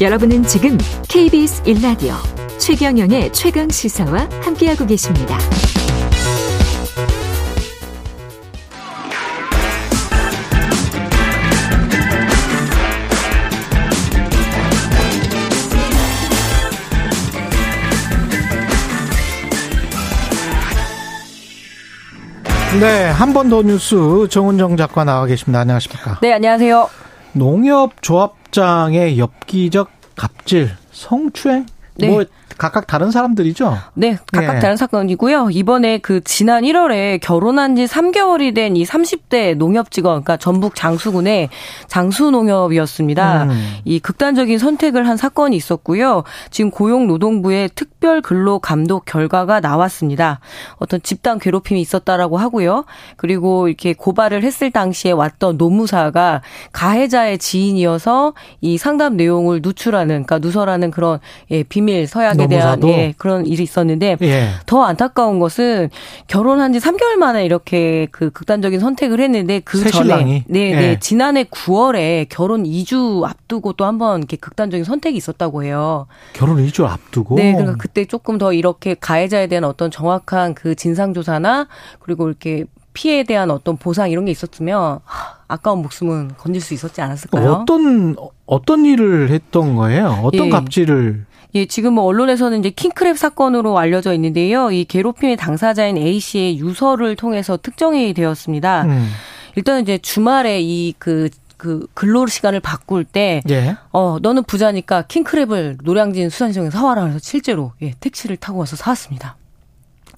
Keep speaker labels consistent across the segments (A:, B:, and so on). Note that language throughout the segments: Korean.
A: 여러분은 지금 KBS 1라디오 최경영의 최강 시사와 함께하고 계십니다.
B: 네, 한 번 더 뉴스 정은정 작가 나와 계십니다. 안녕하십니까?
C: 네, 안녕하세요.
B: 농협 조합 장의 엽기적 갑질, 성추행? 네. 뭐 각각 다른 사람들이죠?
C: 네, 각각 예. 다른 사건이고요. 이번에 그 지난 1월에 결혼한 지 3개월이 된 이 30대 농협 직원, 그러니까 전북 장수군의 장수농협이었습니다. 음. 이 극단적인 선택을 한 사건이 있었고요. 지금 고용노동부의 특별 근로 감독 결과가 나왔습니다. 어떤 집단 괴롭힘이 있었다라고 하고요. 그리고 이렇게 고발을 했을 당시에 왔던 노무사가 가해자의 지인이어서 이 상담 내용을 누출하는, 그러니까 누설하는 그런 예, 비밀 서약에 대한 예, 그런 일이 있었는데 예. 더 안타까운 것은 결혼한 지 3개월 만에 이렇게 그 극단적인 선택을 했는데 그 전에 네, 예. 네, 지난해 9월에 결혼 2주 앞두고 또 한번 이렇게 극단적인 선택이 있었다고 해요.
B: 결혼 2주 앞두고
C: 네, 그러니까 그때 조금 더 이렇게 가해자에 대한 어떤 정확한 그 진상 조사나 그리고 이렇게 피해에 대한 어떤 보상 이런 게 있었으면 아까운 목숨은 건질 수 있었지 않았을까요?
B: 어떤 어떤 일을 했던 거예요? 어떤 예. 갑질을
C: 예, 지금 뭐 언론에서는 이제 킹크랩 사건으로 알려져 있는데요. 이 괴롭힘의 당사자인 A 씨의 유서를 통해서 특정이 되었습니다. 음. 일단은 이제 주말에 이그 그 근로 시간을 바꿀 때, 예. 어 너는 부자니까 킹크랩을 노량진 수산시장에서 사와라 그래서 실제로 예 택시를 타고 와서 사왔습니다.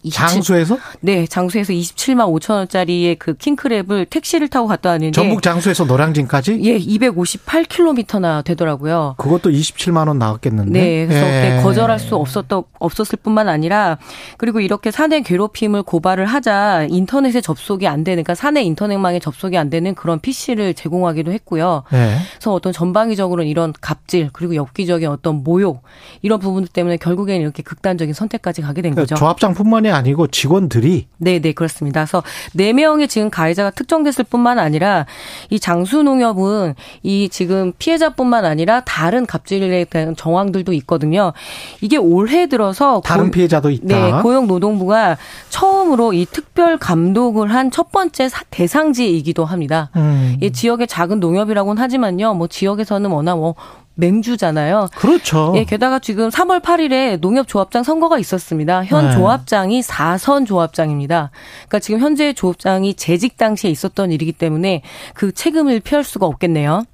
B: 27, 장수에서?
C: 네, 장수에서 27만 5천 원짜리의 그 킹크랩을 택시를 타고 갔다 왔는데
B: 전북 장수에서 노량진까지?
C: 예, 258km나 되더라고요.
B: 그것도 27만 원 나왔겠는데.
C: 네, 그래서 예. 거절할 수 없었던 없었을 뿐만 아니라 그리고 이렇게 사내 괴롭힘을 고발을 하자 인터넷에 접속이 안 되는 그러니까 사내 인터넷망에 접속이 안 되는 그런 PC를 제공하기도 했고요. 예. 그래서 어떤 전방위적으로는 이런 갑질 그리고 엽기적인 어떤 모욕 이런 부분들 때문에 결국에는 이렇게 극단적인 선택까지 가게 된 그러니까 거죠.
B: 조합장뿐만 이 아니고 직원들이
C: 네, 네, 그렇습니다. 그래서 네 명의 지금 가해자가 특정됐을 뿐만 아니라 이 장수농협은 이 지금 피해자뿐만 아니라 다른 갑질에 대한 정황들도 있거든요. 이게 올해 들어서
B: 다른 고, 피해자도 있다.
C: 네, 고용노동부가 처음으로 이 특별 감독을 한 첫 번째 대상지이기도 합니다. 음. 이 지역의 작은 농협이라고는 하지만요. 뭐 지역에서는 워낙 뭐 맹주잖아요.
B: 그렇죠.
C: 예, 게다가 지금 3월 8일에 농협조합장 선거가 있었습니다. 현 네. 조합장이 4선 조합장입니다. 그러니까 지금 현재 조합장이 재직 당시에 있었던 일이기 때문에 그 책임을 피할 수가 없겠네요.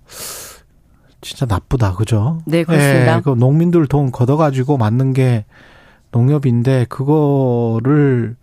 B: 진짜 나쁘다, 그죠?
C: 네, 그렇습니다. 예,
B: 그 농민들 돈 걷어가지고 맞는 게 농협인데 그거를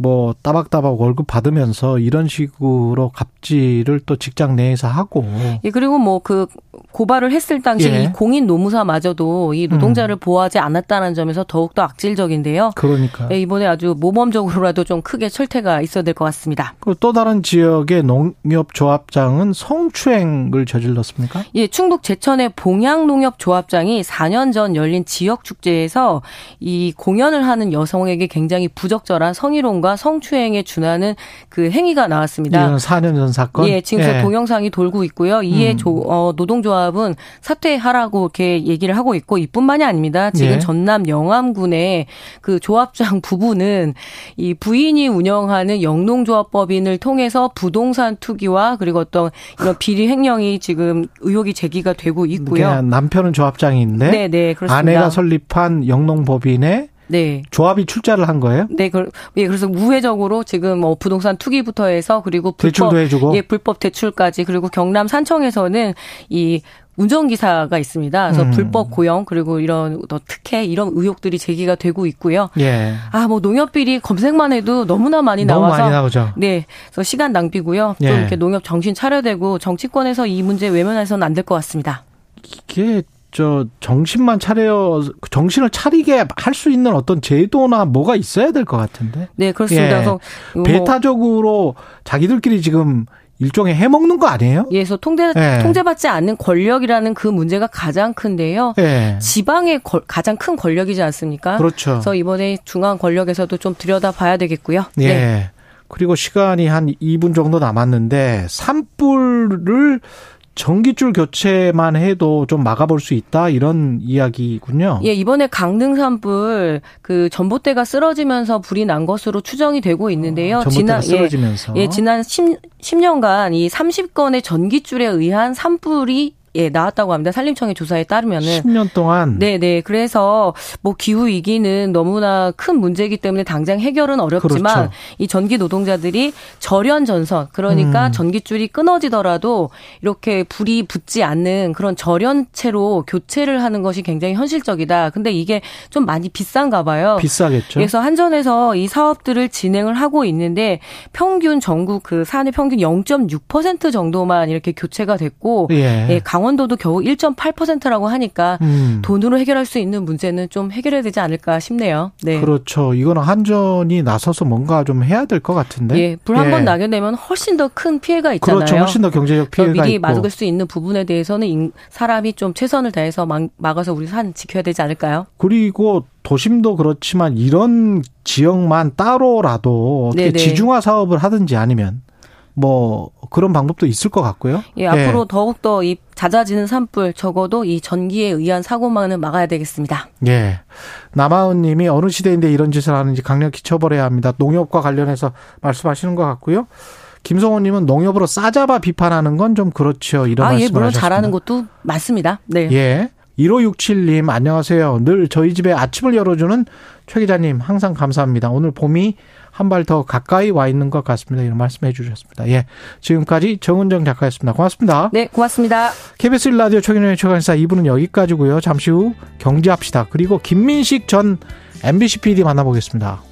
B: 뭐 따박따박 월급 받으면서 이런 식으로 갑질을 또 직장 내에서 하고.
C: 예, 그리고 뭐 그 고발을 했을 당시 예. 이 공인 노무사마저도 이 노동자를 음. 보호하지 않았다는 점에서 더욱더 악질적인데요.
B: 그러니까.
C: 예, 이번에 아주 모범적으로라도 좀 크게 철퇴가 있어야 될 것 같습니다.
B: 또 다른 지역의 농협조합장은 성추행을 저질렀습니까?
C: 예, 충북 제천의 봉양농협조합장이 4년 전 열린 지역 축제에서 이 공연을 하는 여성에게 굉장히 부적절한 성희롱과 성과 성추행에 준하는 그 행위가 나왔습니다.
B: 이건 4년 전 사건?
C: 예, 지금 예. 동영상이 돌고 있고요. 이에 음. 조, 어, 노동조합은 사퇴하라고 이렇게 얘기를 하고 있고 이뿐만이 아닙니다. 지금 예. 전남 영암군의 그 조합장 부부는 이 부인이 운영하는 영농조합법인을 통해서 부동산 투기와 그리고 어떤 이런 비리 횡령이 지금 의혹이 제기가 되고 있고요.
B: 남편은 조합장인데 네, 네, 그렇습니다. 아내가 설립한 영농법인에 네. 조합이 출자를 한 거예요?
C: 네, 그, 예, 그래서 우회적으로 지금 뭐 부동산 투기부터 해서 그리고
B: 불법, 대출도 해주고
C: 예, 불법 대출까지 그리고 경남 산청에서는 이 운전기사가 있습니다. 그래서 음. 불법 고용 그리고 이런 또 특혜 이런 의혹들이 제기가 되고 있고요. 예. 아, 뭐 농협 비리 검색만 해도 너무나 많이
B: 너무
C: 나와서
B: 많이 나오죠.
C: 네. 그래서 시간 낭비고요. 예. 좀 이렇게 농협 정신 차려되고 정치권에서 이 문제 외면해서는 안 될 것 같습니다.
B: 이게 저 정신만 차려 정신을 차리게 할 수 있는 어떤 제도나 뭐가 있어야 될 것 같은데.
C: 네, 그렇습니다. 예. 그래서
B: 뭐 배타적으로 자기들끼리 지금 일종의 해먹는 거 아니에요?
C: 예, 그래서 통제, 예. 통제받지 않는 권력이라는 그 문제가 가장 큰데요. 예. 지방의 거, 가장 큰 권력이지 않습니까?
B: 그렇죠.
C: 그래서 이번에 중앙 권력에서도 좀 들여다 봐야 되겠고요.
B: 예. 네. 그리고 시간이 한 2분 정도 남았는데 산불을 전기줄 교체만 해도 좀 막아볼 수 있다 이런 이야기군요.
C: 예, 이번에 강릉 산불 그 전봇대가 쓰러지면서 불이 난 것으로 추정이 되고 있는데요.
B: 어,
C: 지난
B: 쓰러지면서.
C: 예, 예, 지난 10, 10 년간 이 30건의 전기줄에 의한 산불이 예, 나왔다고 합니다. 산림청의 조사에 따르면은
B: 10년 동안
C: 네, 네. 그래서 뭐 기후 위기는 너무나 큰 문제이기 때문에 당장 해결은 어렵지만
B: 그렇죠.
C: 이 전기 노동자들이 절연 전선 그러니까
B: 음.
C: 전기줄이 끊어지더라도 이렇게 불이 붙지 않는 그런 절연체로 교체를 하는 것이 굉장히 현실적이다. 근데 이게 좀 많이 비싼가 봐요.
B: 비싸겠죠.
C: 그래서 한전에서 이 사업들을 진행을 하고 있는데 평균 전국 그 사안의 평균 0.6% 정도만 이렇게 교체가 됐고
B: 예.
C: 예, 강원 도도 겨우 1.8%라고 하니까
B: 음.
C: 돈으로 해결할 수 있는 문제는 좀 해결해야 되지 않을까 싶네요. 네.
B: 그렇죠. 이거는 한전이 나서서 뭔가 좀 해야 될 것 같은데.
C: 예, 불 한번
B: 예.
C: 나게 되면 훨씬 더 큰 피해가 있잖아요.
B: 그렇죠. 훨씬 더 경제적 피해가
C: 미리
B: 있고.
C: 막을 수 있는 부분에 대해서는 인- 사람이 좀 최선을 다해서 막, 막아서 우리 산 지켜야 되지 않을까요?
B: 그리고 도심도 그렇지만 이런 지역만 따로라도 어떻게
C: 네네.
B: 지중화 사업을 하든지 아니면 뭐 그런 방법도 있을 것 같고요.
C: 예, 앞으로 더욱 더 이 잦아지는 산불 적어도 이 전기에 의한 사고만은 막아야 되겠습니다.
B: 예. 남아은 님이 어느 시대인데 이런 짓을 하는지 강력히 처벌해야 합니다. 농협과 관련해서 말씀하시는 것 같고요. 김성호 님은 농협으로 싸잡아 비판하는 건 좀 그렇죠. 이런
C: 아, 예, 물론
B: 하셨습니다.
C: 잘하는 것도 맞습니다. 네.
B: 예. 1567님, 안녕하세요. 늘 저희 집에 아침을 열어주는 최 기자님, 항상 감사합니다. 오늘 봄이 한 발 더 가까이 와 있는 것 같습니다. 이런 말씀 해 주셨습니다. 예. 지금까지 정은정 작가였습니다. 고맙습니다.
C: 네, 고맙습니다.
B: KBS 1라디오 최경영의 최강사 2부는 여기까지고요. 잠시 후 경제합시다. 그리고 김민식 전 MBC PD 만나보겠습니다.